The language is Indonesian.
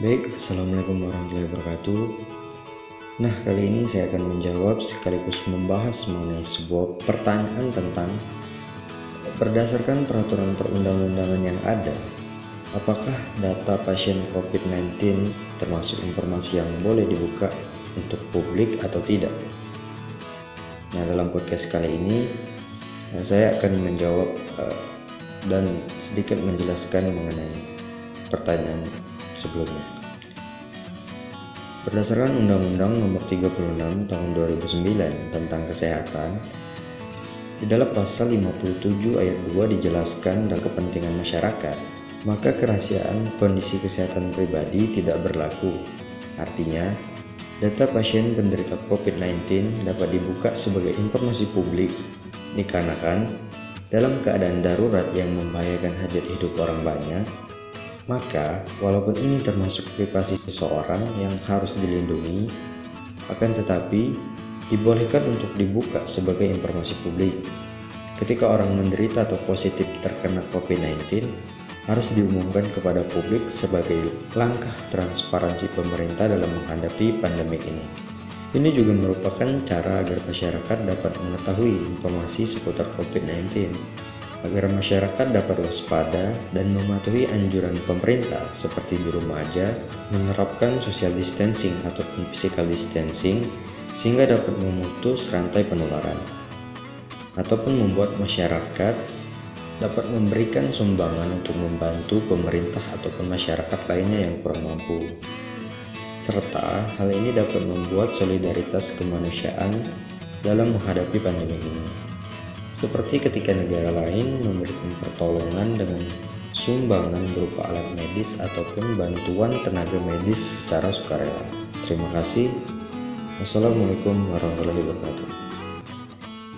Baik, Assalamualaikum warahmatullahi wabarakatuh. Nah, kali ini saya akan menjawab sekaligus membahas mengenai sebuah pertanyaan tentang berdasarkan peraturan perundang-undangan yang ada, apakah data pasien COVID-19 termasuk informasi yang boleh dibuka untuk publik atau tidak? Nah, dalam podcast kali ini saya akan menjawab uh, dan sedikit menjelaskan mengenai pertanyaan sebelumnya. Berdasarkan Undang-Undang Nomor 36 Tahun 2009 tentang Kesehatan, di dalam pasal 57 ayat 2 dijelaskan dan kepentingan masyarakat, maka kerahasiaan kondisi kesehatan pribadi tidak berlaku. Artinya, data pasien penderita COVID-19 dapat dibuka sebagai informasi publik dikarenakan dalam keadaan darurat yang membahayakan hajat hidup orang banyak, maka, walaupun ini termasuk privasi seseorang yang harus dilindungi, akan tetapi dibolehkan untuk dibuka sebagai informasi publik. Ketika orang menderita atau positif terkena COVID-19, harus diumumkan kepada publik sebagai langkah transparansi pemerintah dalam menghadapi pandemi ini. Ini juga merupakan cara agar masyarakat dapat mengetahui informasi seputar COVID-19 agar masyarakat dapat waspada dan mematuhi anjuran pemerintah seperti di rumah aja, menerapkan social distancing ataupun physical distancing sehingga dapat memutus rantai penularan ataupun membuat masyarakat dapat memberikan sumbangan untuk membantu pemerintah ataupun masyarakat lainnya yang kurang mampu. Serta hal ini dapat membuat solidaritas kemanusiaan dalam menghadapi pandemi ini seperti ketika negara lain memberikan pertolongan dengan sumbangan berupa alat medis ataupun bantuan tenaga medis secara sukarela. Terima kasih. Wassalamualaikum warahmatullahi wabarakatuh.